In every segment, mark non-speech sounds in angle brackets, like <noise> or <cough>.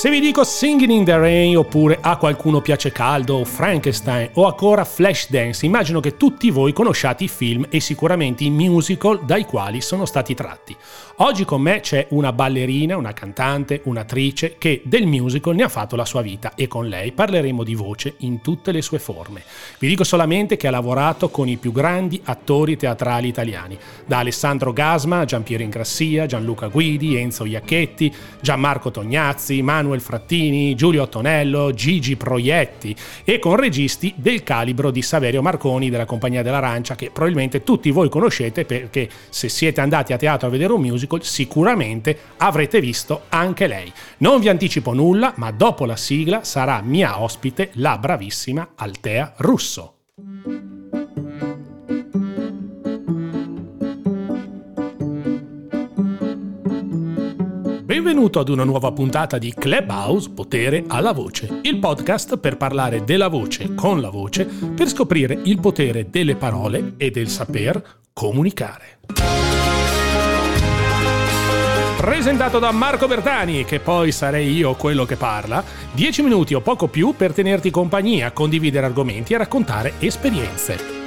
Se vi dico Singing in the Rain oppure A qualcuno piace caldo o Frankenstein o ancora Flashdance, immagino che tutti voi conosciate i film e sicuramente i musical dai quali sono stati tratti. Oggi con me c'è una ballerina, una cantante, un'attrice che del musical ne ha fatto la sua vita e con lei parleremo di voce in tutte le sue forme. Vi dico solamente che ha lavorato con i più grandi attori teatrali italiani, da Alessandro Gasma, Giampiero Ingrassia, Gianluca Guidi, Enzo Iacchetti, Gianmarco Tognazzi, Manuel Frattini, Giulio Ottonello, Gigi Proietti e con registi del calibro di Saverio Marconi della Compagnia dell'Arancia che probabilmente tutti voi conoscete perché se siete andati a teatro a vedere un musical sicuramente avrete visto anche lei. Non vi anticipo nulla, ma dopo la sigla sarà mia ospite la bravissima Altea Russo. Benvenuto ad una nuova puntata di Clubhouse Potere alla Voce, il podcast per parlare della voce con la voce, per scoprire il potere delle parole e del saper comunicare presentato da Marco Bertani, che poi sarei io quello che parla, 10 minuti o poco più per tenerti compagnia, condividere argomenti e raccontare esperienze.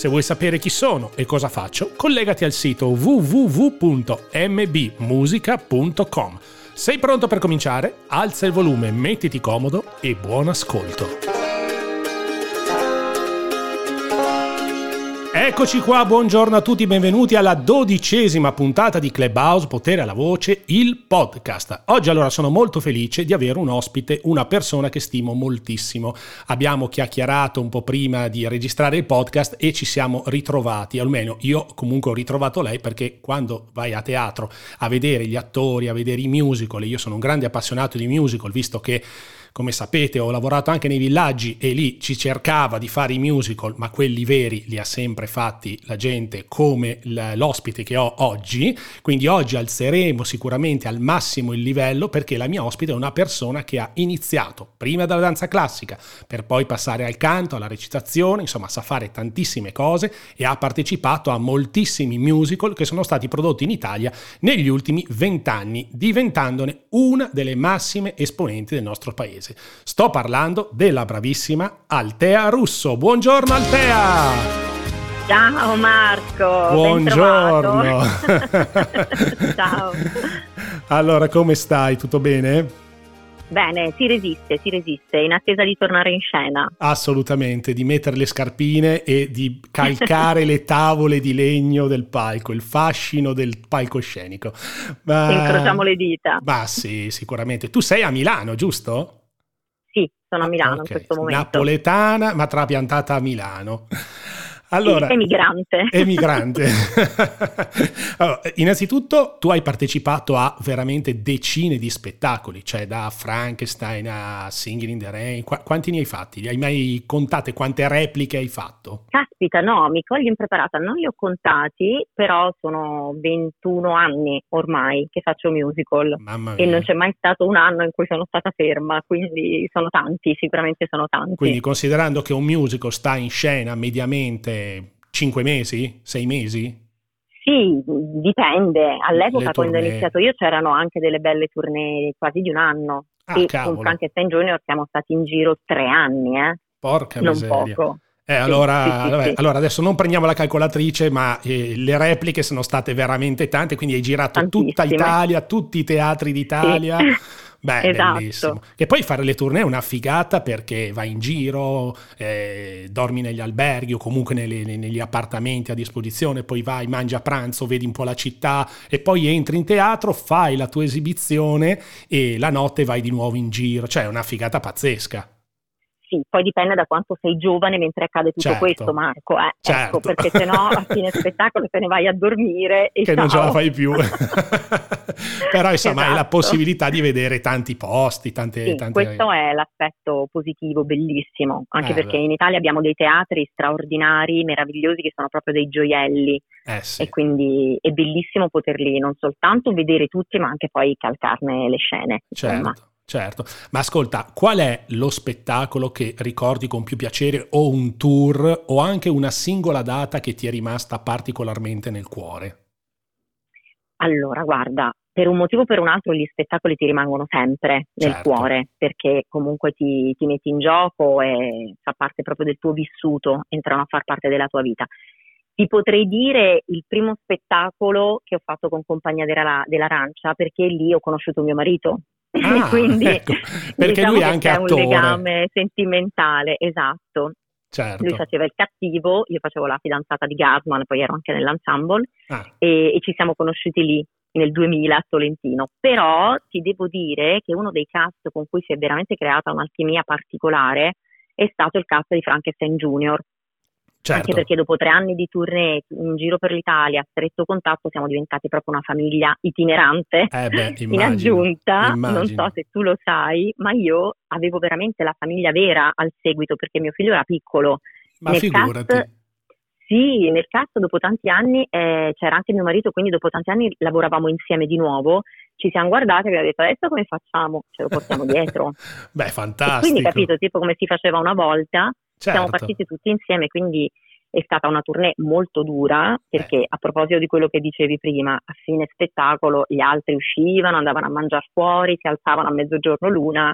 Se vuoi sapere chi sono e cosa faccio, collegati al sito www.mbmusica.com. Sei pronto per cominciare? Alza il volume, mettiti comodo e buon ascolto. Eccoci qua, buongiorno a tutti, benvenuti alla dodicesima puntata di Clubhouse Potere alla Voce, il podcast. Oggi allora sono molto felice di avere un ospite, una persona che stimo moltissimo. Abbiamo chiacchierato un po' prima di registrare il podcast e ci siamo ritrovati, almeno io comunque ho ritrovato lei perché quando vai a teatro a vedere gli attori, a vedere i musical, io sono un grande appassionato di musical, visto che come sapete ho lavorato anche nei villaggi e lì ci cercava di fare i musical, ma quelli veri li ha sempre fatti la gente come l'ospite che ho oggi. Quindi oggi alzeremo sicuramente al massimo il livello perché la mia ospite è una persona che ha iniziato prima dalla danza classica per poi passare al canto, alla recitazione, insomma sa fare tantissime cose e ha partecipato a moltissimi musical che sono stati prodotti in Italia negli ultimi vent'anni, diventandone una delle massime esponenti del nostro paese paese. Sto parlando della bravissima Altea Russo. Buongiorno Altea! Ciao Marco, buongiorno. <laughs> Ciao. Allora, come stai? Tutto bene? Bene, si resiste, si resiste, in attesa di tornare in scena. Assolutamente, di mettere le scarpine e di calcare <laughs> le tavole di legno del palco, il fascino del palcoscenico. Ma... Incrociamo le dita. Ma sì, sicuramente. Tu sei a Milano, giusto? Sono a Milano okay. in questo momento. Napoletana, ma trapiantata a Milano. Allora, emigrante. Emigrante. <laughs> allora, innanzitutto tu hai partecipato a veramente decine di spettacoli, cioè da Frankenstein a Singing in the Rain. Qu- quanti ne hai fatti? Hai mai contate quante repliche hai fatto? Caspita, no, mi cogli impreparata. Non li ho contati, però sono 21 anni ormai che faccio musical. E non c'è mai stato un anno in cui sono stata ferma, quindi sono tanti, sicuramente sono tanti. Quindi considerando che un musical sta in scena mediamente 5 mesi? 6 mesi? Sì, dipende. All'epoca quando ho iniziato io c'erano anche delle belle tournée quasi di un anno. Ah, e cavolo. con Frankenstein Junior siamo stati in giro tre anni, eh. Porca non miseria. poco. Eh, allora, sì, sì, vabbè, sì. allora adesso non prendiamo la calcolatrice, ma eh, le repliche sono state veramente tante, quindi hai girato tutta Tantissime. Italia, tutti i teatri d'Italia. <laughs> Beh, Esatto. bellissimo. E poi fare le tournée è una figata perché vai in giro, eh, dormi negli alberghi o comunque nelle- ne- negli appartamenti a disposizione, poi vai, mangi a pranzo, vedi un po' la città e poi entri in teatro, fai la tua esibizione e la notte vai di nuovo in giro. Cioè è una figata pazzesca. Sì, poi dipende da quanto sei giovane mentre accade tutto Certo. questo, Marco. Eh. Certo. Ecco, perché sennò a fine <laughs> spettacolo te ne vai a dormire e che non ce la ciao. fai più. <laughs> <laughs> <laughs> Però insomma hai la Esatto. possibilità di vedere tanti posti, tante... Sì, tante... questo è l'aspetto positivo, bellissimo, anche Eh, perché beh. in Italia abbiamo dei teatri straordinari, meravigliosi, che sono proprio dei gioielli Eh sì. e quindi è bellissimo poterli non soltanto vedere tutti, ma anche poi calcarne le scene. Insomma. Certo, certo. Ma ascolta, qual è lo spettacolo che ricordi con più piacere o un tour o anche una singola data che ti è rimasta particolarmente nel cuore? Allora, guarda, per un motivo o per un altro gli spettacoli ti rimangono sempre nel Certo. cuore, perché comunque ti, ti metti in gioco e fa parte proprio del tuo vissuto, entrano a far parte della tua vita. Ti potrei dire il primo spettacolo che ho fatto con Compagnia della- dell'Arancia, perché lì ho conosciuto mio marito. Ah, <laughs> Quindi ecco, perché diciamo lui è che anche c'è attore. un legame sentimentale, esatto. Lui Certo. faceva il cattivo, io facevo la fidanzata di Gasman, poi ero anche nell'ensemble Ah, e, e ci siamo conosciuti lì nel 2000 a Tolentino. Però ti devo dire che uno dei cast con cui si è veramente creata un'alchimia particolare è stato il cast di Frankenstein Junior, certo. anche perché dopo tre anni di tournée in giro per l'Italia, a stretto contatto, siamo diventati proprio una famiglia itinerante. Eh beh, <laughs> In immagino, aggiunta, non immagino. so se tu lo sai, ma io avevo veramente la famiglia vera al seguito perché mio figlio era piccolo. Ma nel figurati. cast- Sì, nel cast dopo tanti anni eh, c'era anche mio marito, quindi dopo tanti anni lavoravamo insieme di nuovo. Ci siamo guardati e abbiamo detto adesso come facciamo? Ce lo portiamo <laughs> dietro. Beh, E fantastico. quindi capito, tipo come si faceva una volta, siamo Certo. partiti tutti insieme, quindi è stata una tournée molto dura, perché a proposito di quello che dicevi prima, a fine spettacolo gli altri uscivano, andavano a mangiare fuori, si alzavano a mezzogiorno l'una.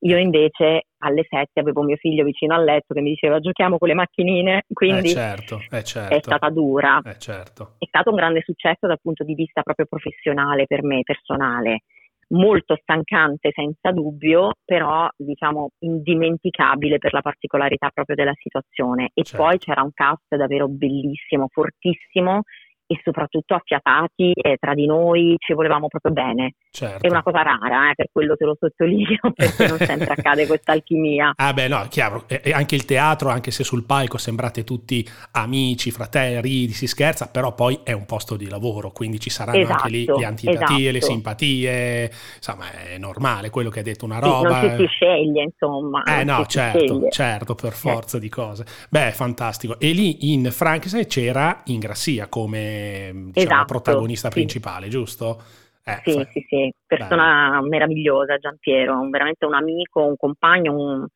Io invece alle sette avevo mio figlio vicino al letto che mi diceva giochiamo con le macchinine, quindi Eh certo, eh certo. è stata dura. Eh certo. È stato un grande successo dal punto di vista proprio professionale per me, personale. Molto stancante senza dubbio, però diciamo indimenticabile per la particolarità proprio della situazione. E Certo. poi c'era un cast davvero bellissimo, fortissimo e soprattutto affiatati eh, tra di noi, ci volevamo proprio bene. certo. È una cosa rara, eh, per quello te lo sottolineo, <laughs> perché non sempre accade questa alchimia. <laughs> Ah beh no, chiaro, e e anche il teatro, anche se sul palco sembrate tutti amici, fratelli, ridi, si scherza, però poi è un posto di lavoro, quindi ci saranno anche lì Esatto, le antipatie, le esatto. simpatie, insomma è normale quello che hai detto, una Sì, roba... non ci si sceglie, insomma. Eh no, certo, certo, per forza di cose. Beh, fantastico. E lì in Frankenstein c'era Ingrassia come diciamo, Esatto, protagonista sì. principale, giusto? Eh, Sì, fa- sì, sì, persona meravigliosa, Giampiero, veramente un amico, un compagno, un,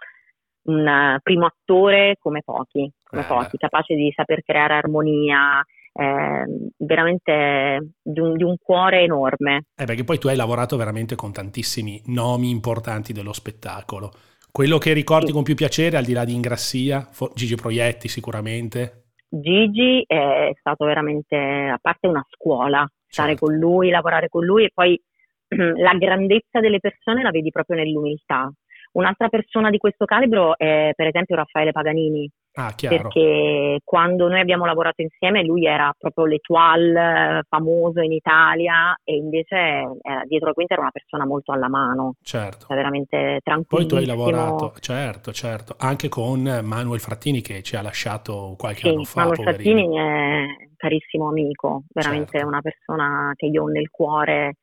un, eh, primo attore come pochi, come pochi, capace di saper creare armonia, eh, veramente di un, di un cuore enorme. Eh, perché poi tu hai lavorato veramente con tantissimi nomi importanti dello spettacolo. Quello che ricordi Sì. con più piacere, al di là di Ingrassia, Gigi Proietti sicuramente. Gigi è stato veramente, a parte una scuola, stare Certo. con lui, lavorare con lui e poi <clears throat> la grandezza delle persone la vedi proprio nell'umiltà. Un'altra persona di questo calibro è per esempio Raffaele Paganini, Ah, chiaro. perché quando noi abbiamo lavorato insieme lui era proprio l'Etoile eh, famoso in Italia e invece era, dietro le quinte era una persona molto alla mano, Certo. cioè veramente Poi tranquillissimo. tu hai lavorato, certo, certo, anche con Manuel Frattini che ci ha lasciato qualche Sì, anno fa, Manuel poverino. Frattini è un carissimo amico, veramente Certo. una persona che io ho nel cuore.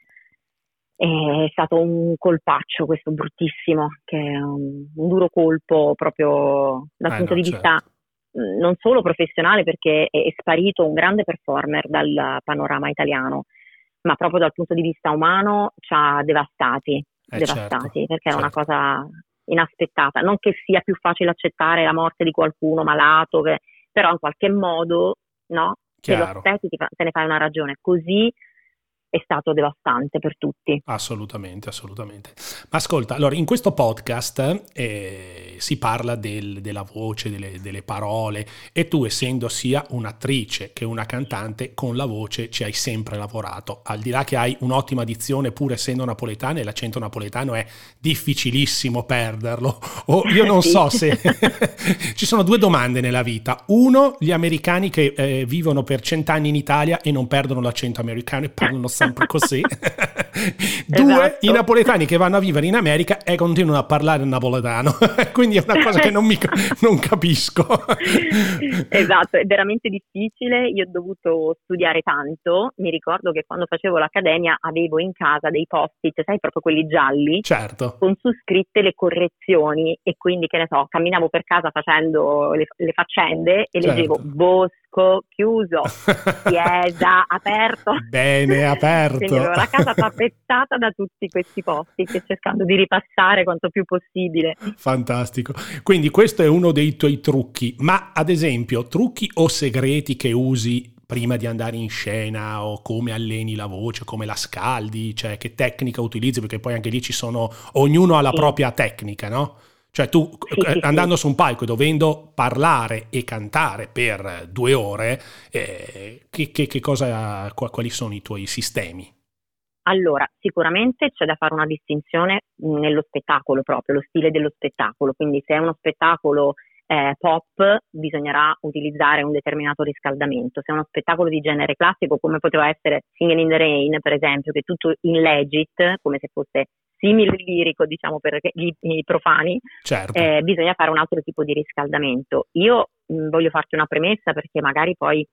È stato un colpaccio questo bruttissimo, che è un, un duro colpo proprio dal Eh, punto no, di vista mh, non solo professionale, perché è, è sparito un grande performer dal panorama italiano, ma proprio dal punto di vista umano ci ha devastati, Eh, devastati, certo, perché era una certo. cosa inaspettata. Non che sia più facile accettare la morte di qualcuno malato, che- però in qualche modo, no? Se lo Chiaro. aspetti te ne fai una ragione. Così è stato devastante per tutti. Assolutamente, assolutamente. Ma ascolta, allora in questo podcast eh, si parla del- della voce, delle, delle parole e tu essendo sia un'attrice che una cantante con la voce ci hai sempre lavorato. Al di là che hai un'ottima dizione pur essendo napoletana e l'accento napoletano è difficilissimo perderlo. O io non Sì. so se <laughs> ci sono due domande nella vita. Uno, gli americani che eh, vivono per cent'anni in Italia e non perdono l'accento americano e parlano <laughs> sempre così. <laughs> Due, Esatto. i napoletani che vanno a vivere in America e continuano a parlare napoletano. <laughs> Quindi è una cosa che non, mi, non capisco. <laughs> esatto, è veramente difficile. Io ho dovuto studiare tanto. Mi ricordo che quando facevo l'accademia avevo in casa dei post-it, sai, proprio quelli gialli, Certo. con su scritte le correzioni e quindi, che ne so, camminavo per casa facendo le, le faccende e Certo. leggevo bosco chiuso, <laughs> chiesa aperto. Bene, <laughs> Quindi aperto. avevo la casa tappezzata da tutti questi post-it cercando di ripassare quanto più possibile. Fantastico. Quindi questo è uno dei tuoi trucchi, ma ad esempio trucchi o segreti che usi prima di andare in scena o come alleni la voce, come la scaldi, cioè che tecnica utilizzi, perché poi anche lì ci sono, ognuno ha la sì. propria tecnica, no? Cioè tu sì, sì, andando su un palco e dovendo parlare e cantare per due ore, eh, che, che, che cosa, quali sono i tuoi sistemi? Allora, sicuramente c'è da fare una distinzione nello spettacolo proprio, lo stile dello spettacolo, quindi se è uno spettacolo eh, pop bisognerà utilizzare un determinato riscaldamento, se è uno spettacolo di genere classico come poteva essere Singing in the Rain per esempio, che è tutto in legit, come se fosse simile lirico diciamo per gli, i profani, certo. eh, bisogna fare un altro tipo di riscaldamento. Io mh, voglio farti una premessa perché magari poi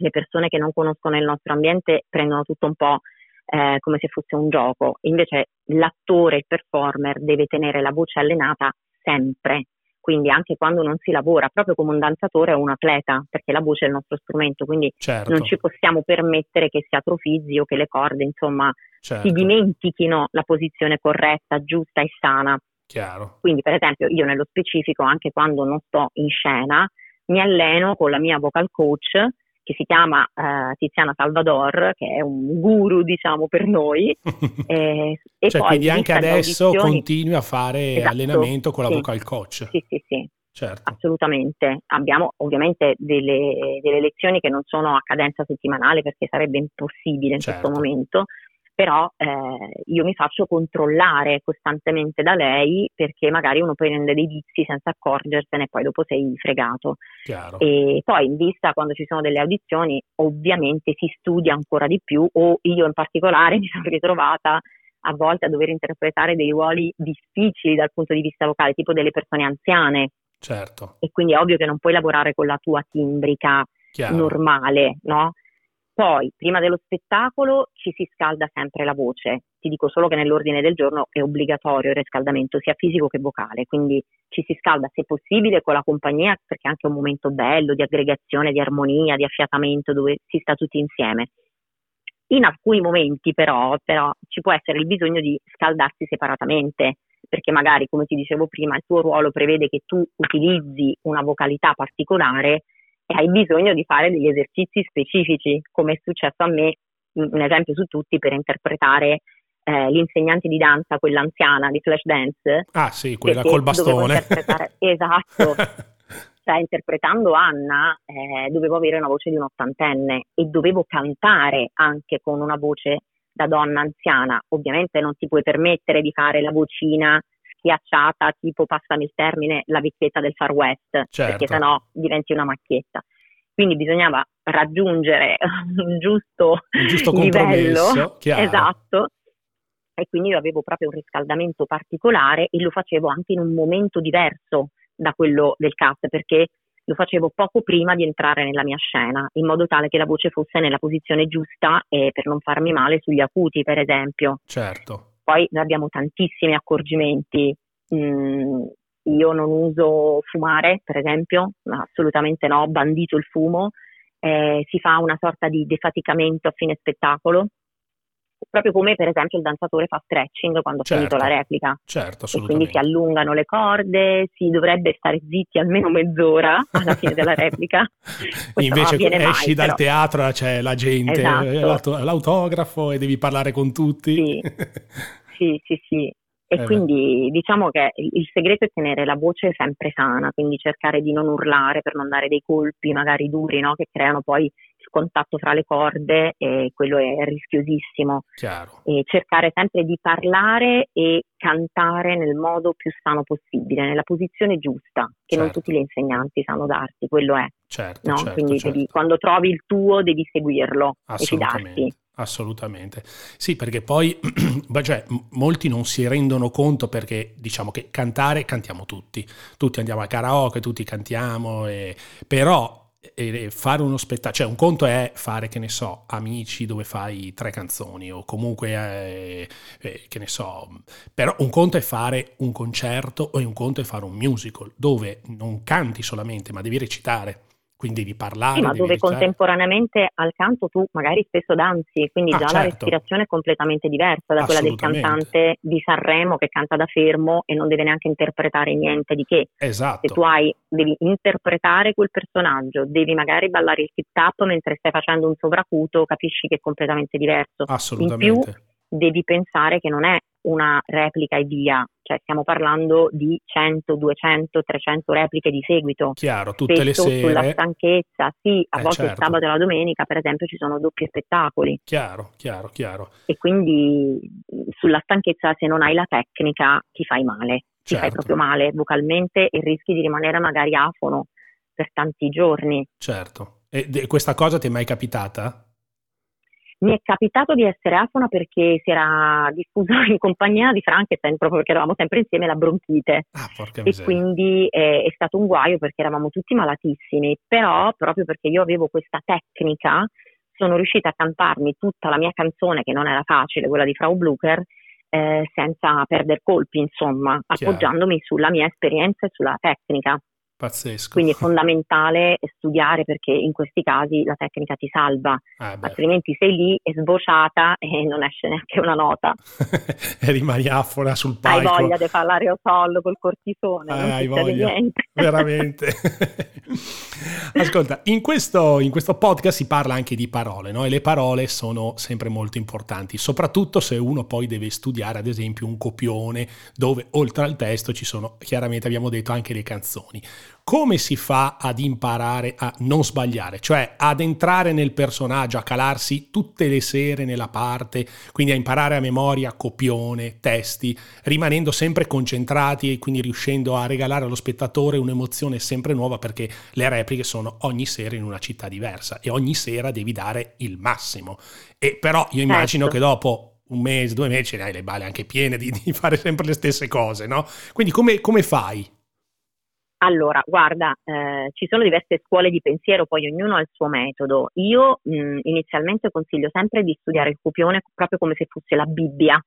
le persone che non conoscono il nostro ambiente prendono tutto un po' eh, come se fosse un gioco. Invece l'attore, il performer deve tenere la voce allenata sempre, quindi anche quando non si lavora, proprio come un danzatore o un atleta, perché la voce è il nostro strumento, quindi certo. non ci possiamo permettere che si atrofizzi o che le corde, insomma, certo. si dimentichino la posizione corretta, giusta e sana. Chiaro. Quindi, per esempio, io nello specifico, anche quando non sto in scena, mi alleno con la mia vocal coach che si chiama eh, Tiziana Salvador, che è un guru, diciamo, per noi. <laughs> e, e cioè, quindi anche adesso continui a fare esatto, allenamento con la sì. vocal coach. Sì, sì, sì. Certo. Assolutamente. Abbiamo ovviamente delle, delle, lezioni che non sono a cadenza settimanale perché sarebbe impossibile in certo. questo momento, però eh, io mi faccio controllare costantemente da lei perché magari uno prende dei vizi senza accorgersene e poi dopo sei fregato. Chiaro. E poi in vista quando ci sono delle audizioni ovviamente si studia ancora di più o io in particolare <laughs> mi sono ritrovata a volte a dover interpretare dei ruoli difficili dal punto di vista vocale, tipo delle persone anziane. Certo. E quindi è ovvio che non puoi lavorare con la tua timbrica Chiaro. normale, no? Poi, prima dello spettacolo, ci si scalda sempre la voce. Ti dico solo che nell'ordine del giorno è obbligatorio il riscaldamento sia fisico che vocale, quindi ci si scalda se possibile con la compagnia perché è anche un momento bello di aggregazione, di armonia, di affiatamento dove si sta tutti insieme. In alcuni momenti però, però ci può essere il bisogno di scaldarsi separatamente, perché magari, come ti dicevo prima, il tuo ruolo prevede che tu utilizzi una vocalità particolare e hai bisogno di fare degli esercizi specifici, come è successo a me, un esempio su tutti, per interpretare eh, l'insegnante di danza, quella anziana di Flash Dance. Ah sì, quella col bastone. <laughs> esatto. <laughs> cioè, interpretando Anna, eh, dovevo avere una voce di un ottantenne e dovevo cantare anche con una voce da donna anziana. Ovviamente non ti puoi permettere di fare la vocina schiacciata, tipo passami il termine, la vecchietta del Far West, certo. perché sennò diventi una macchietta. Quindi bisognava raggiungere <laughs> un giusto, un giusto livello, esatto, e quindi io avevo proprio un riscaldamento particolare e lo facevo anche in un momento diverso da quello del cast, perché lo facevo poco prima di entrare nella mia scena, in modo tale che la voce fosse nella posizione giusta e per non farmi male sugli acuti, per esempio. Certo. Poi noi abbiamo tantissimi accorgimenti. Mm, io non uso fumare, per esempio, assolutamente no, ho bandito il fumo. Eh, si fa una sorta di defaticamento a fine spettacolo, proprio come per esempio il danzatore fa stretching quando certo, ha finito la replica. Certo, e quindi si allungano le corde, si dovrebbe stare zitti almeno mezz'ora <laughs> alla fine della replica. Invece esci mai, dal però. teatro, c'è la gente, esatto. l'autografo e devi parlare con tutti. Sì, <laughs> sì, sì. sì. E eh quindi beh. diciamo che il segreto è tenere la voce sempre sana, quindi cercare di non urlare per non dare dei colpi magari duri no? che creano poi contatto fra le corde e quello è rischiosissimo. Chiaro. E cercare sempre di parlare e cantare nel modo più sano possibile, nella posizione giusta, che certo. non tutti gli insegnanti sanno darti, quello è. Certo, no? certo, Quindi certo. Devi, quando trovi il tuo devi seguirlo e fidarti. Assolutamente, sì, perché poi <clears throat> cioè, molti non si rendono conto perché diciamo che cantare cantiamo tutti, tutti andiamo a karaoke, tutti cantiamo, e... però fare uno spettacolo, cioè un conto è fare, che ne so, amici dove fai tre canzoni o comunque, eh, eh, che ne so, però un conto è fare un concerto o un conto è fare un musical dove non canti solamente ma devi recitare. Quindi devi parlare. Sì, ma dove recitare. contemporaneamente al canto tu magari spesso danzi, quindi ah, già certo. la respirazione è completamente diversa da quella del cantante di Sanremo che canta da fermo e non deve neanche interpretare niente di che. Esatto. Se tu hai, devi interpretare quel personaggio, devi magari ballare il tip tap mentre stai facendo un sovracuto, capisci che è completamente diverso. Assolutamente. In più devi pensare che non è una replica e via, cioè stiamo parlando di 100, 200, 300 repliche di seguito. Chiaro, tutte Spesso le sere. sulla stanchezza, sì, a Eh, volte il certo. sabato e la domenica per esempio ci sono doppi spettacoli Chiaro, chiaro, chiaro. e quindi sulla stanchezza se non hai la tecnica ti fai male, ti fai Certo. proprio male vocalmente e rischi di rimanere magari afono per tanti giorni. Certo. E questa cosa ti è mai capitata? Mi è capitato di essere afona perché si era diffusa <laughs> in compagnia di Frankenstein, proprio perché eravamo sempre insieme, la bronchite. Ah, E miseria. quindi eh, è stato un guaio perché eravamo tutti malatissimi, però proprio perché io avevo questa tecnica sono riuscita a cantarmi tutta la mia canzone, che non era facile, quella di Frau Blucher, eh, senza perdere colpi, insomma, Chiaro. appoggiandomi sulla mia esperienza e sulla tecnica. Pazzesco. Quindi è <laughs> fondamentale studiare perché in questi casi la tecnica ti salva, Ah, altrimenti sei lì e sbociata <laughs> e non esce neanche una nota. <laughs> e rimani afona sul Hai palco. voglia di fare l'aerosol col cortisone, non hai voglia. niente. Veramente. Ascolta, in questo, in questo podcast si parla anche di parole, no? E le parole sono sempre molto importanti, soprattutto se uno poi deve studiare, ad esempio, un copione dove oltre al testo ci sono, chiaramente abbiamo detto, anche le canzoni. Come si fa ad imparare a non sbagliare, cioè ad entrare nel personaggio, a calarsi tutte le sere nella parte, quindi a imparare a memoria copione, testi, rimanendo sempre concentrati e quindi riuscendo a regalare allo spettatore un'emozione sempre nuova perché le repliche sono ogni sera in una città diversa e ogni sera devi dare il massimo. E però io immagino Certo. che dopo un mese, due mesi, ce ne hai le balle anche piene di, di fare sempre le stesse cose, no? Quindi come, come fai? Allora, guarda, eh, ci sono diverse scuole di pensiero, poi ognuno ha il suo metodo. Io mh, inizialmente consiglio sempre di studiare il copione proprio come se fosse la Bibbia.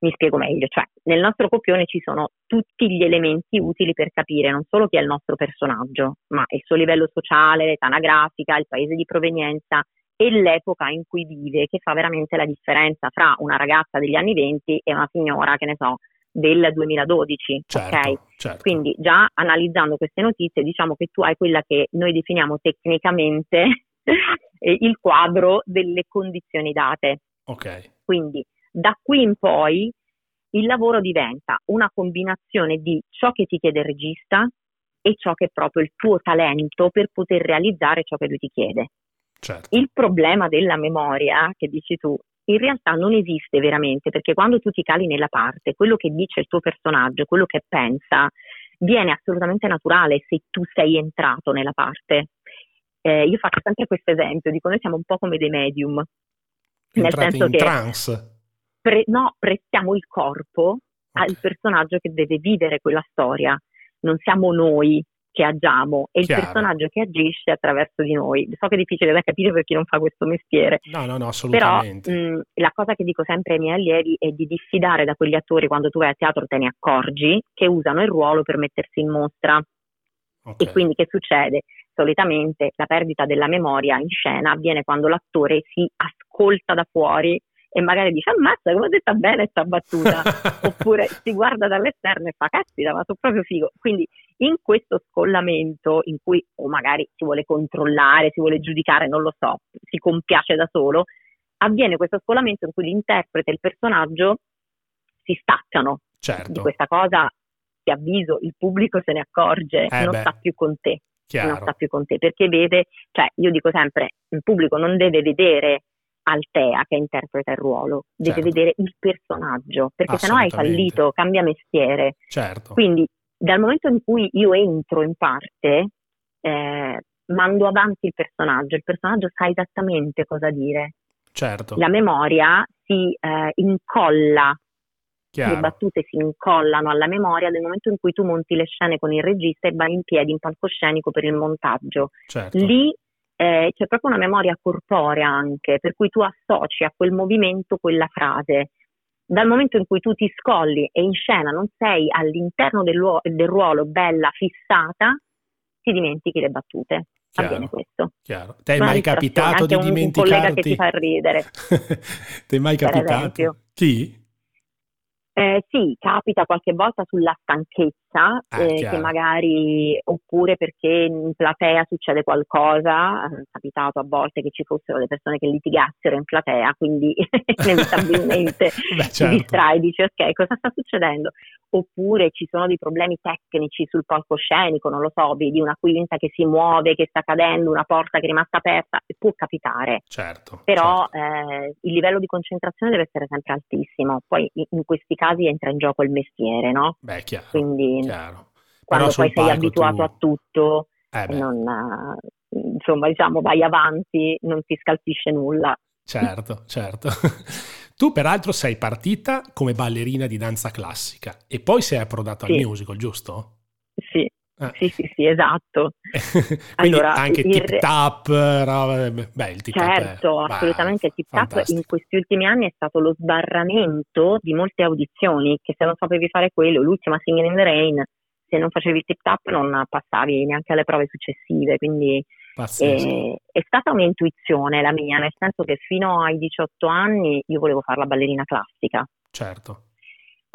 Mi spiego meglio, cioè nel nostro copione ci sono tutti gli elementi utili per capire non solo chi è il nostro personaggio, ma il suo livello sociale, l'età anagrafica, il paese di provenienza e l'epoca in cui vive, che fa veramente la differenza fra una ragazza degli anni 20 e una signora, che ne so, del 2012, Certo, ok? certo. Quindi già analizzando queste notizie diciamo che tu hai quella che noi definiamo tecnicamente <laughs> eh, il quadro delle condizioni date. Ok, Quindi da qui in poi il lavoro diventa una combinazione di ciò che ti chiede il regista e ciò che è proprio il tuo talento per poter realizzare ciò che lui ti chiede. certo. Il problema della memoria, che dici tu, in realtà non esiste veramente, perché quando tu ti cali nella parte, quello che dice il tuo personaggio, quello che pensa, viene assolutamente naturale se tu sei entrato nella parte. Eh, io faccio sempre questo esempio, dico noi siamo un po' come dei medium, nel Entrate senso in che trance. pre- no, prestiamo il corpo al Ok. personaggio che deve vivere quella storia, non siamo noi che agiamo, il Chiaro. personaggio che agisce attraverso di noi. So che è difficile da capire per chi non fa questo mestiere, No, no, no, però assolutamente. mh, la cosa che dico sempre ai miei allievi è di diffidare da quegli attori quando tu vai a teatro te ne accorgi che usano il ruolo per mettersi in mostra Ok. e quindi che succede? Solitamente la perdita della memoria in scena avviene quando l'attore si ascolta da fuori e magari dice ammazza come ho detta bene sta battuta <laughs> oppure si guarda dall'esterno e fa caspita ma sono proprio figo quindi in questo scollamento in cui o magari si vuole controllare si vuole giudicare non lo so si compiace da solo avviene questo scollamento in cui l'interprete e il personaggio si staccano di certo, questa cosa ti avviso il pubblico se ne accorge Eh non beh. sta più con te non chiaro. sta più con te perché vede cioè io dico sempre il pubblico non deve vedere Altea che interpreta il ruolo, deve Certo. vedere il personaggio, perché sennò hai fallito, cambia mestiere. Certo. Quindi dal momento in cui io entro in parte, eh, mando avanti il personaggio, il personaggio sa esattamente cosa dire. certo. La memoria si eh, incolla, le Chiaro. battute si incollano alla memoria nel momento in cui tu monti le scene con il regista e vai in piedi in palcoscenico per il montaggio. certo. Lì eh, c'è proprio una memoria corporea anche, per cui tu associ a quel movimento quella frase. Dal momento in cui tu ti scolli e in scena non sei all'interno del, luo- del ruolo bella, fissata, ti dimentichi le battute. chiaro, avviene questo. Chiaro. Ti è mai capitato di dimenticarti? Un collega che ti fa ridere. <laughs> ti è mai capitato? Chi? Eh, sì, capita qualche volta sulla stanchezza, ah, eh, che magari, oppure perché in platea succede qualcosa, è capitato a volte che ci fossero le persone che litigassero in platea, quindi <laughs> inevitabilmente <laughs> Beh, certo. ti distrai, dici ok, cosa sta succedendo? Oppure ci sono dei problemi tecnici sul palcoscenico, non lo so, vedi una quinta che si muove, che sta cadendo, una porta che è rimasta aperta, può capitare. Certo. Però certo. Eh, il livello di concentrazione deve essere sempre altissimo. Poi in questi casi casi entra in gioco il mestiere, no? Beh, chiaro. Quindi chiaro. quando poi sei abituato tu... a tutto, eh non, insomma, diciamo, vai avanti, non ti scalpisce nulla. Certo, certo. <laughs> Tu peraltro sei partita come ballerina di danza classica e poi sei approdata sì. al musical, giusto? Sì, Ah. Sì, sì, sì, esatto. <laughs> Quindi allora, anche il... tip tap, beh, il tip certo, è, assolutamente. Il tip tap in questi ultimi anni è stato lo sbarramento di molte audizioni che se non sapevi fare quello, l'ultima Singing in the Rain, se non facevi il tip tap non passavi neanche alle prove successive, quindi eh, è stata un'intuizione la mia, nel senso che fino ai 18 anni io volevo fare la ballerina classica. Certo.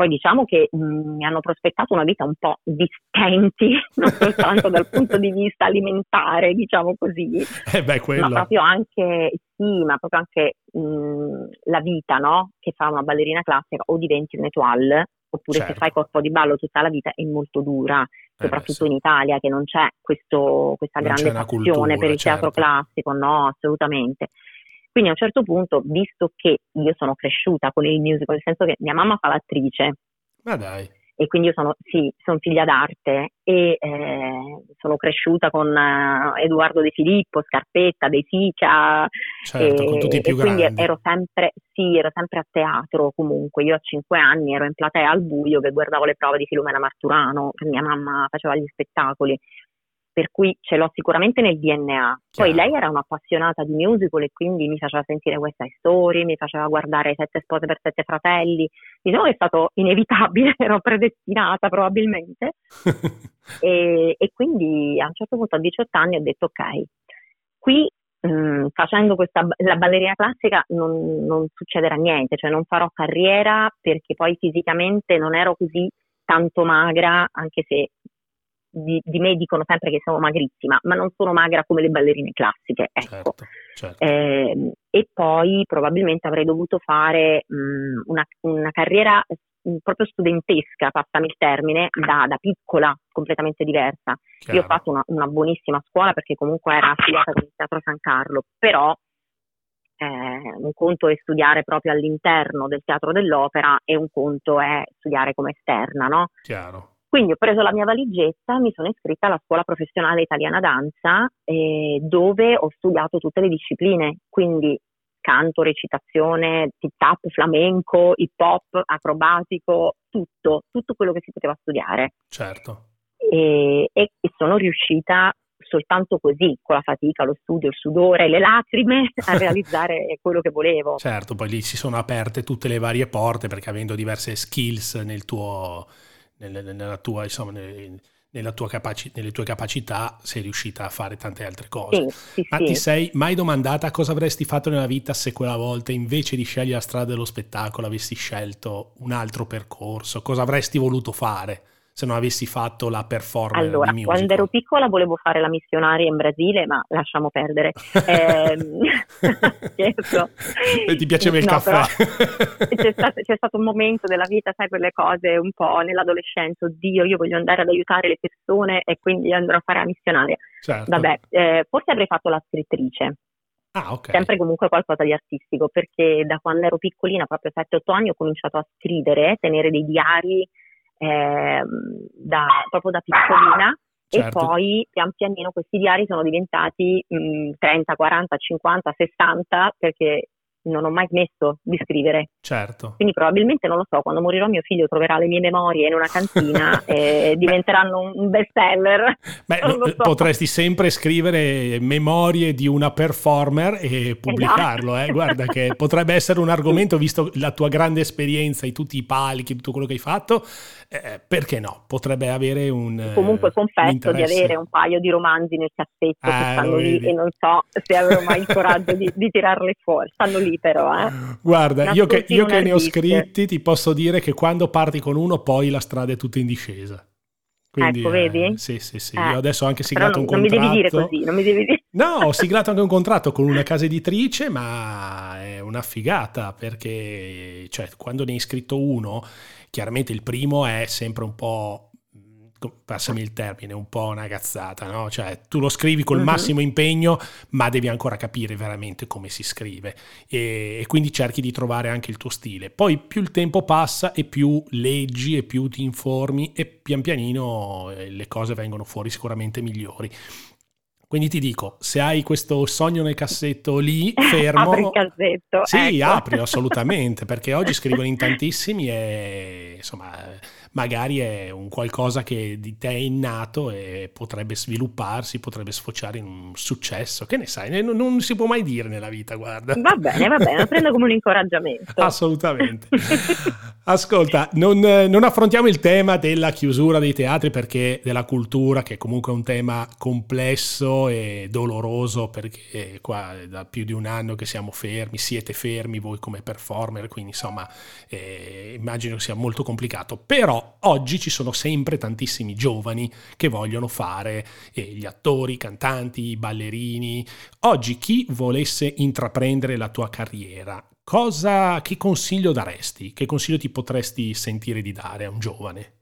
Poi diciamo che mh, mi hanno prospettato una vita un po' di stenti, <laughs> non soltanto dal punto di vista alimentare, diciamo così, eh beh, ma proprio anche, sì, ma proprio anche mh, la vita, no? Che fa una ballerina classica o diventi un étoile, oppure certo. se fai corpo di ballo tutta la vita è molto dura, eh soprattutto eh, sì. in Italia che non c'è questo, questa non grande passione cultura, per il certo. teatro classico, no, assolutamente. Quindi a un certo punto, visto che io sono cresciuta con il musical, nel senso che mia mamma fa l'attrice. Ma dai. E quindi io sono, sì, sono figlia d'arte e eh, sono cresciuta con uh, Edoardo De Filippo, Scarpetta, De Sica. Certo, e, con tutti i più e quindi grandi. ero sempre, sì, ero sempre a teatro comunque. Io a cinque anni ero in platea al buio che guardavo le prove di Filomena Marturano, che mia mamma faceva gli spettacoli per cui ce l'ho sicuramente nel DNA. Poi lei era un'appassionata di musical e quindi mi faceva sentire questa Story, mi faceva guardare Sette spose per sette fratelli. Diciamo che è stato inevitabile, <laughs> ero predestinata probabilmente. <laughs> e, e, quindi a un certo punto a 18 anni ho detto ok, qui mh, mm, facendo questa la ballerina classica non, non succederà niente, cioè non farò carriera perché poi fisicamente non ero così tanto magra, anche se di, di, me dicono sempre che sono magrissima, ma non sono magra come le ballerine classiche. Ecco. Certo, certo. Eh, e poi probabilmente avrei dovuto fare mh, una, una, carriera mh, proprio studentesca, passami il termine, da, da piccola, completamente diversa. Chiaro. Io ho fatto una, una, buonissima scuola perché comunque era affiliata con il Teatro San Carlo, però eh, un conto è studiare proprio all'interno del teatro dell'opera e un conto è studiare come esterna, no? Chiaro. Quindi ho preso la mia valigetta, mi sono iscritta alla scuola professionale italiana danza eh, dove ho studiato tutte le discipline, quindi canto, recitazione, tip-tap, flamenco, hip hop, acrobatico, tutto, tutto quello che si poteva studiare. Certo. E, e, e sono riuscita soltanto così, con la fatica, lo studio, il sudore, le lacrime, <laughs> a realizzare quello che volevo. Certo, poi lì si sono aperte tutte le varie porte perché avendo diverse skills nel tuo nella tua, insomma, nella tua capaci- nelle tue capacità sei riuscita a fare tante altre cose. Sì, sì, Ma sì. ti sei mai domandata cosa avresti fatto nella vita se quella volta invece di scegliere la strada dello spettacolo avessi scelto un altro percorso? Cosa avresti voluto fare? Se non avessi fatto la performance allora, quando ero piccola volevo fare la missionaria in Brasile, ma lasciamo perdere. <laughs> eh, <laughs> e ti piaceva il no, caffè? <laughs> c'è, stato, c'è, stato, un momento della vita, sai, quelle cose un po' nell'adolescenza, oddio, io voglio andare ad aiutare le persone e quindi andrò a fare la missionaria. Certo. Vabbè, eh, forse avrei fatto la scrittrice. Ah, okay. Sempre comunque qualcosa di artistico, perché da quando ero piccolina, proprio 7-8 anni, ho cominciato a scrivere, tenere dei diari eh, da, proprio da piccolina certo. e poi pian pianino questi diari sono diventati mh, 30, 40, 50, 60 perché non ho mai smesso di scrivere. Certo. Quindi probabilmente, non lo so, quando morirò mio figlio troverà le mie memorie in una cantina <laughs> e diventeranno un best seller. Beh, so. potresti sempre scrivere memorie di una performer e pubblicarlo, esatto. eh? guarda che potrebbe essere un argomento, <laughs> visto la tua grande esperienza e tutti i palchi, tutto quello che hai fatto, eh, perché no? Potrebbe avere un... Comunque confesso di avere un paio di romanzi nel cassetto ah, che stanno lì e non so se avrò mai il coraggio di, di tirarle fuori, stanno lì però. Eh. Guarda, io che, io che ne ho scritti ti posso dire che quando parti con uno poi la strada è tutta in discesa. Quindi, ecco, vedi? Eh, sì, sì, sì. Eh, Io adesso ho anche siglato non, un contratto. Non mi devi dire così, non mi devi dire. No, ho <laughs> siglato anche un contratto con una casa editrice, ma è una figata perché cioè, quando ne hai scritto uno, chiaramente il primo è sempre un po' passami il termine, un po' una cazzata, no? Cioè, tu lo scrivi col uh-huh. massimo impegno, ma devi ancora capire veramente come si scrive e, e, quindi cerchi di trovare anche il tuo stile. Poi più il tempo passa e più leggi e più ti informi e pian pianino eh, le cose vengono fuori sicuramente migliori. Quindi ti dico, se hai questo sogno nel cassetto lì, fermo... <laughs> apri il cassetto. Sì, ecco. apri assolutamente, perché oggi scrivono <laughs> in tantissimi e insomma magari è un qualcosa che di te è innato e potrebbe svilupparsi, potrebbe sfociare in un successo. Che ne sai? Non, non si può mai dire nella vita, guarda. Va bene, va bene, lo prendo come un incoraggiamento. <laughs> Assolutamente. Ascolta, non, non, affrontiamo il tema della chiusura dei teatri perché della cultura, che è comunque un tema complesso e doloroso perché qua è da più di un anno che siamo fermi, siete fermi voi come performer, quindi insomma eh, immagino sia molto complicato. Però oggi ci sono sempre tantissimi giovani che vogliono fare eh, gli attori, i cantanti, i ballerini. Oggi chi volesse intraprendere la tua carriera, cosa, che consiglio daresti? Che consiglio ti potresti sentire di dare a un giovane?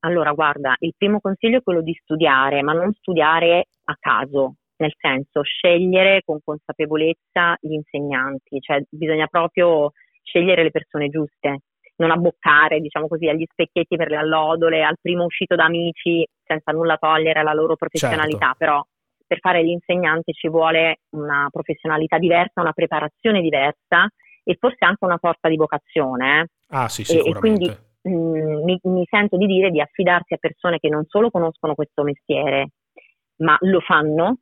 Allora, guarda, il primo consiglio è quello di studiare, ma non studiare a caso, nel senso scegliere con consapevolezza gli insegnanti, cioè bisogna proprio scegliere le persone giuste non abboccare, diciamo così, agli specchietti per le allodole, al primo uscito da amici, senza nulla togliere alla loro professionalità, certo. però per fare gli insegnanti ci vuole una professionalità diversa, una preparazione diversa e forse anche una sorta di vocazione. Eh? Ah sì. E, e quindi mh, mm, mi, mi sento di dire di affidarsi a persone che non solo conoscono questo mestiere, ma lo fanno,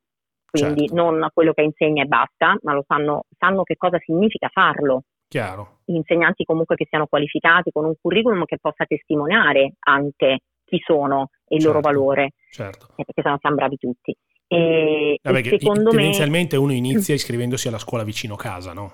quindi certo. non quello che insegna e basta, ma lo sanno, sanno che cosa significa farlo. Chiaro. Insegnanti comunque che siano qualificati con un curriculum che possa testimoniare anche chi sono e il certo, loro valore, certo. Eh, perché sennò siamo bravi tutti. E, Vabbè, e secondo tendenzialmente me... uno inizia <clears throat> iscrivendosi alla scuola vicino casa, no?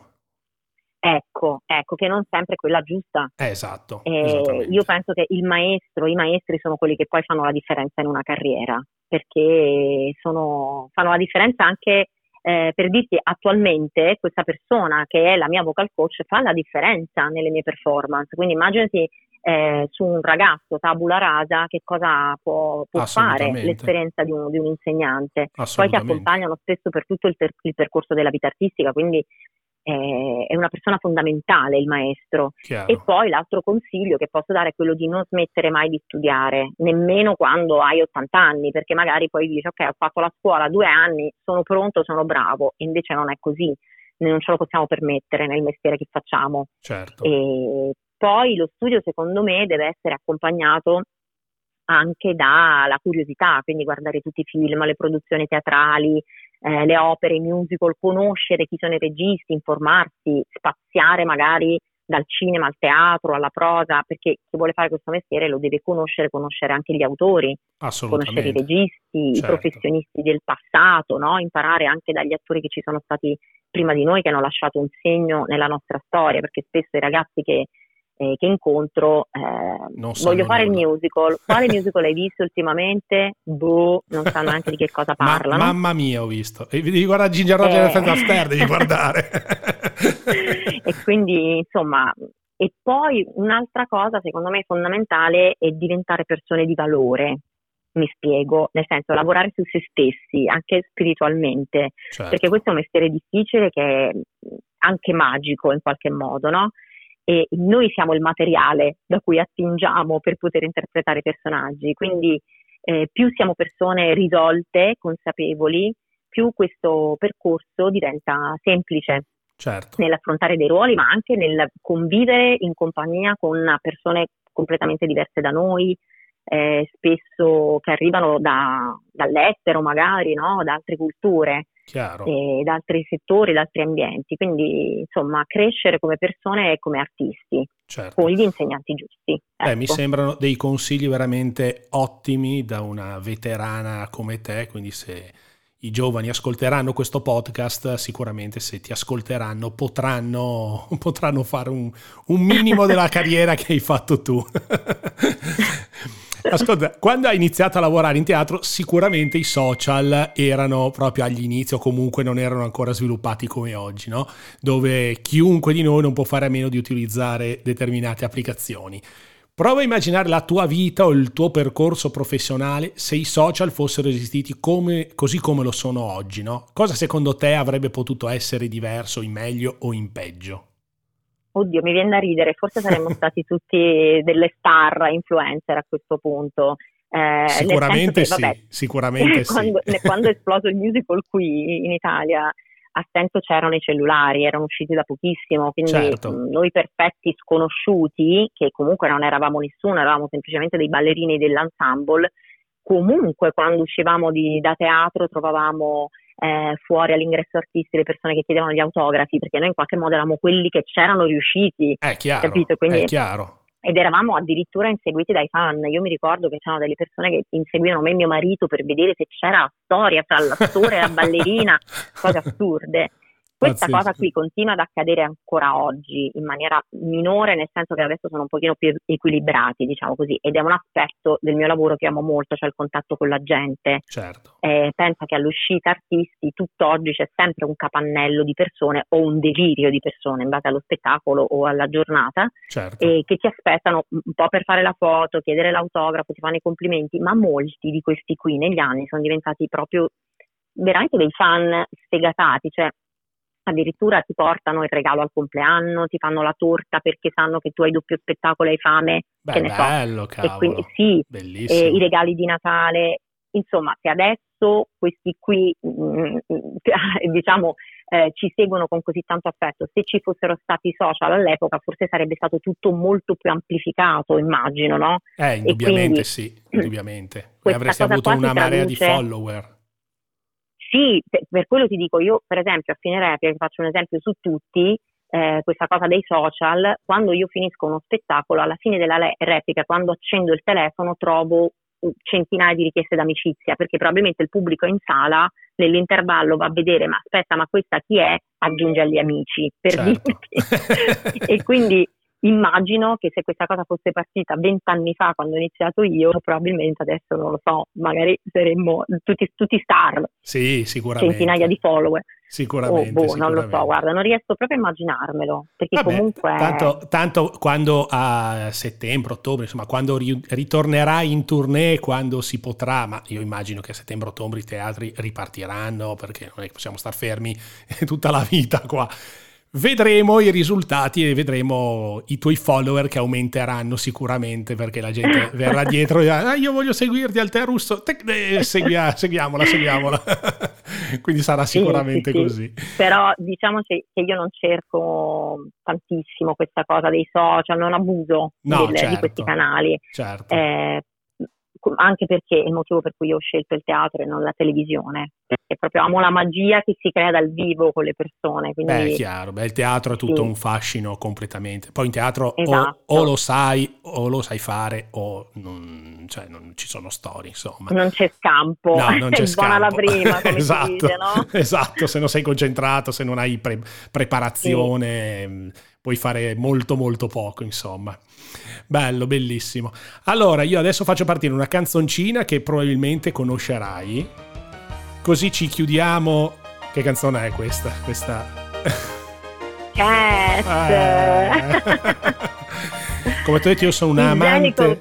Ecco, ecco, che non sempre è quella giusta. Eh, esatto. Eh, io penso che il maestro, i maestri sono quelli che poi fanno la differenza in una carriera, perché sono, fanno la differenza anche eh, per dirti attualmente questa persona che è la mia vocal coach fa la differenza nelle mie performance, quindi immaginati eh, su un ragazzo tabula rasa che cosa può, può fare l'esperienza di un, di un insegnante, poi ti accompagnano spesso per tutto il, ter- il percorso della vita artistica, quindi eh, è una persona fondamentale il maestro. Chiaro. E poi l'altro consiglio che posso dare è quello di non smettere mai di studiare, nemmeno quando hai 80 anni, perché magari poi dici ok ho fatto la scuola due anni, sono pronto, sono bravo, e invece non è così, non ce lo possiamo permettere nel mestiere che facciamo. Certo. E poi lo studio secondo me deve essere accompagnato anche dalla curiosità, quindi guardare tutti i film, le produzioni teatrali, eh, le opere, i musical, conoscere chi sono i registi, informarsi, spaziare magari dal cinema al teatro, alla prosa, perché chi vuole fare questo mestiere lo deve conoscere, conoscere anche gli autori, conoscere i registi, certo. i professionisti del passato, no? imparare anche dagli attori che ci sono stati prima di noi, che hanno lasciato un segno nella nostra storia, perché spesso i ragazzi che eh, che incontro, eh, voglio fare nulla. il musical. Quale <laughs> musical hai visto ultimamente? Boh, non sanno neanche di che cosa parlano. Ma, mamma mia, ho visto. E devi guardare Ginger Roger eh. e Fred Astaire, devi guardare. e quindi, insomma, e poi un'altra cosa, secondo me, fondamentale è diventare persone di valore. Mi spiego, nel senso lavorare su se stessi, anche spiritualmente, certo. perché questo è un mestiere difficile che è anche magico in qualche modo, no? E noi siamo il materiale da cui attingiamo per poter interpretare i personaggi, quindi eh, più siamo persone risolte, consapevoli, più questo percorso diventa semplice. certo. nell'affrontare dei ruoli, ma anche nel convivere in compagnia con persone completamente diverse da noi, eh, spesso che arrivano da, dall'estero magari, no? da altre culture, eh, da altri settori, da altri ambienti. Quindi insomma crescere come persone e come artisti. Certo. Con gli insegnanti giusti. Ecco. Eh, mi sembrano dei consigli veramente ottimi da una veterana come te, quindi se i giovani ascolteranno questo podcast, sicuramente se ti ascolteranno potranno, <laughs> potranno fare un, un minimo della <laughs> carriera che hai fatto tu. <laughs> Ascolta, quando hai iniziato a lavorare in teatro, sicuramente i social erano proprio agli inizi o comunque non erano ancora sviluppati come oggi, no? Dove chiunque di noi non può fare a meno di utilizzare determinate applicazioni. Prova a immaginare la tua vita o il tuo percorso professionale se i social fossero esistiti come, così come lo sono oggi, no? Cosa secondo te avrebbe potuto essere diverso in meglio o in peggio? Oddio, mi viene da ridere, forse saremmo <laughs> stati tutti delle star influencer a questo punto. Eh, sicuramente che, vabbè, sì, sicuramente <laughs> quando, sì. Quando è <laughs> esploso il musical qui in Italia, a stento c'erano i cellulari, erano usciti da pochissimo, quindi certo. noi perfetti sconosciuti, che comunque non eravamo nessuno, eravamo semplicemente dei ballerini dell'ensemble, comunque quando uscivamo di, da teatro trovavamo eh, fuori all'ingresso artisti le persone che chiedevano gli autografi, perché noi in qualche modo eravamo quelli che c'erano riusciti. È chiaro, capito? Quindi, è chiaro ed eravamo addirittura inseguiti dai fan. Io mi ricordo che c'erano delle persone che inseguivano me e mio marito per vedere se c'era storia tra l'attore e la ballerina, <laughs> cose assurde. Questa Pazzesco. cosa qui continua ad accadere ancora oggi in maniera minore, nel senso che adesso sono un pochino più equilibrati, diciamo così, ed è un aspetto del mio lavoro che amo molto, cioè il contatto con la gente. Certo. Eh, pensa che all'uscita artisti tutt'oggi c'è sempre un capannello di persone o un delirio di persone in base allo spettacolo o alla giornata certo. eh, che ti aspettano un po' per fare la foto, chiedere l'autografo, ti fanno i complimenti, ma molti di questi qui negli anni sono diventati proprio veramente dei fan sfegatati, cioè addirittura ti portano il regalo al compleanno, ti fanno la torta perché sanno che tu hai doppio spettacolo e hai fame, Beh, che ne bello, so. Cavolo. E quindi, sì, eh, i regali di Natale, insomma, se adesso questi qui, mm, <laughs> diciamo, eh, ci seguono con così tanto affetto, se ci fossero stati social all'epoca forse sarebbe stato tutto molto più amplificato, immagino, no? Eh, indubbiamente quindi, sì, <clears throat> indubbiamente. E avresti avuto una marea traduce... di follower sì, per quello ti dico, io per esempio a fine replica, faccio un esempio su tutti, eh, questa cosa dei social, quando io finisco uno spettacolo, alla fine della le- replica, quando accendo il telefono, trovo centinaia di richieste d'amicizia, perché probabilmente il pubblico in sala nell'intervallo va a vedere, ma aspetta, ma questa chi è? Aggiunge agli amici, per certo. dirti. <laughs> e quindi Immagino che se questa cosa fosse partita vent'anni fa, quando ho iniziato io, probabilmente adesso non lo so, magari saremmo tutti, tutti star. Sì, sicuramente. Centinaia di follower. Sicuramente, oh, boh, sicuramente. Non lo so, guarda, non riesco proprio a immaginarmelo. Perché Vabbè, comunque. Tanto, tanto, quando a settembre, ottobre, insomma, quando ritornerai in tournée, quando si potrà, ma io immagino che a settembre, ottobre i teatri ripartiranno perché non è che possiamo star fermi <laughs> tutta la vita qua vedremo i risultati e vedremo i tuoi follower che aumenteranno sicuramente perché la gente <laughs> verrà dietro e dirà ah, io voglio seguirti al russo. Eh, seguia, seguiamola seguiamola. <laughs> Quindi sarà sicuramente sì, sì, così. Sì. però diciamo che io non cerco tantissimo questa cosa dei social non abuso no, del, certo, di questi canali. Certo. eh, anche perché è il motivo per cui ho scelto il teatro e non la televisione, perché proprio amo la magia che si crea dal vivo con le persone. Quindi... Beh, è chiaro, Beh, il teatro è tutto sì. un fascino completamente. Poi in teatro esatto. o, o, lo sai o lo sai fare o non, cioè, non ci sono storie, insomma. Non c'è scampo, no, non c'è scampo. <laughs> buona la prima, <laughs> esatto, dice, no? <laughs> esatto, se non sei concentrato, se non hai pre- preparazione... Sì puoi fare molto molto poco, insomma. Bello, bellissimo. Allora, io adesso faccio partire una canzoncina che probabilmente conoscerai. Così ci chiudiamo. Che canzone è questa? Questa Cat. Eh. <laughs> come ti ho detto io sono un amante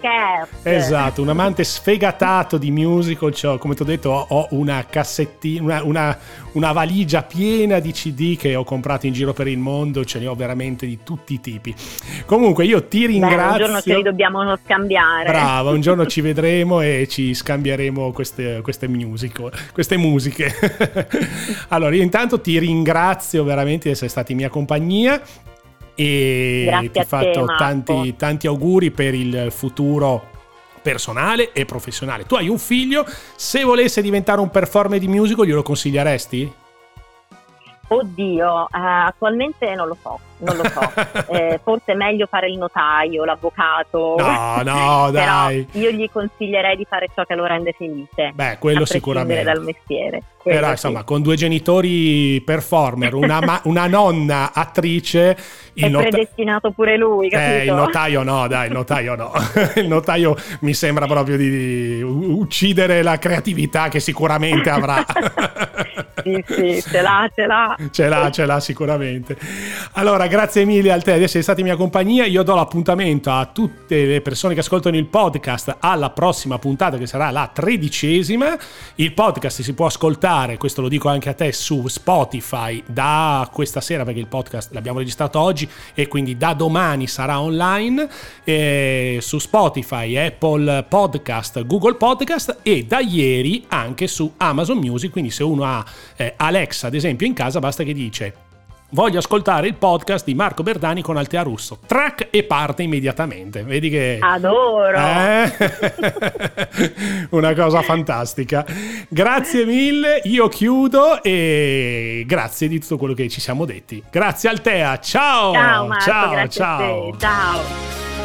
esatto un amante sfegatato di musical cioè, come ti ho detto ho, ho una cassettina una, una, una, valigia piena di cd che ho comprato in giro per il mondo ce ne ho veramente di tutti i tipi. Comunque io ti ringrazio Beh, un giorno ce li dobbiamo scambiare. Brava un giorno ci <laughs> vedremo e ci scambieremo queste, queste musical queste musiche. <laughs> Allora io intanto ti ringrazio veramente di essere stati in mia compagnia e Grazie ti ho fatto tanti, tanti auguri per il futuro personale e professionale. Tu hai un figlio, se volesse diventare un performer di musical glielo consiglieresti? Oddio, uh, attualmente non lo so, non lo so. <laughs> eh, forse è meglio fare il notaio, l'avvocato. No, no, <laughs> dai. io gli consiglierei di fare ciò che lo rende felice. Beh, quello sicuramente. dal mestiere. Però insomma, con due genitori performer, una, ma- <laughs> una nonna attrice, il è not- predestinato pure lui, capito? Eh, il notaio no, dai, il notaio no. il notaio mi sembra proprio di uccidere la creatività che sicuramente avrà. Ce l'ha, ce l'ha. Ce l'ha, ce l'ha sicuramente. Allora, grazie mille a te di essere stata in mia compagnia. Io do l'appuntamento a tutte le persone che ascoltano il podcast alla prossima puntata che sarà la tredicesima. Il podcast si può ascoltare, questo lo dico anche a te, su Spotify da questa sera perché il podcast l'abbiamo registrato oggi e quindi da domani sarà online eh, su Spotify, Apple Podcast, Google Podcast e da ieri anche su Amazon Music. Quindi se uno ha eh, Alexa ad esempio in casa basta che dice voglio ascoltare il podcast di Marco Berdani con Altea Russo. Track e parte immediatamente. Vedi che... Adoro! Eh? <laughs> Una cosa fantastica. Grazie mille, io chiudo e grazie di tutto quello che ci siamo detti. Grazie Altea, ciao! Ciao Marco, ciao, ciao. ciao.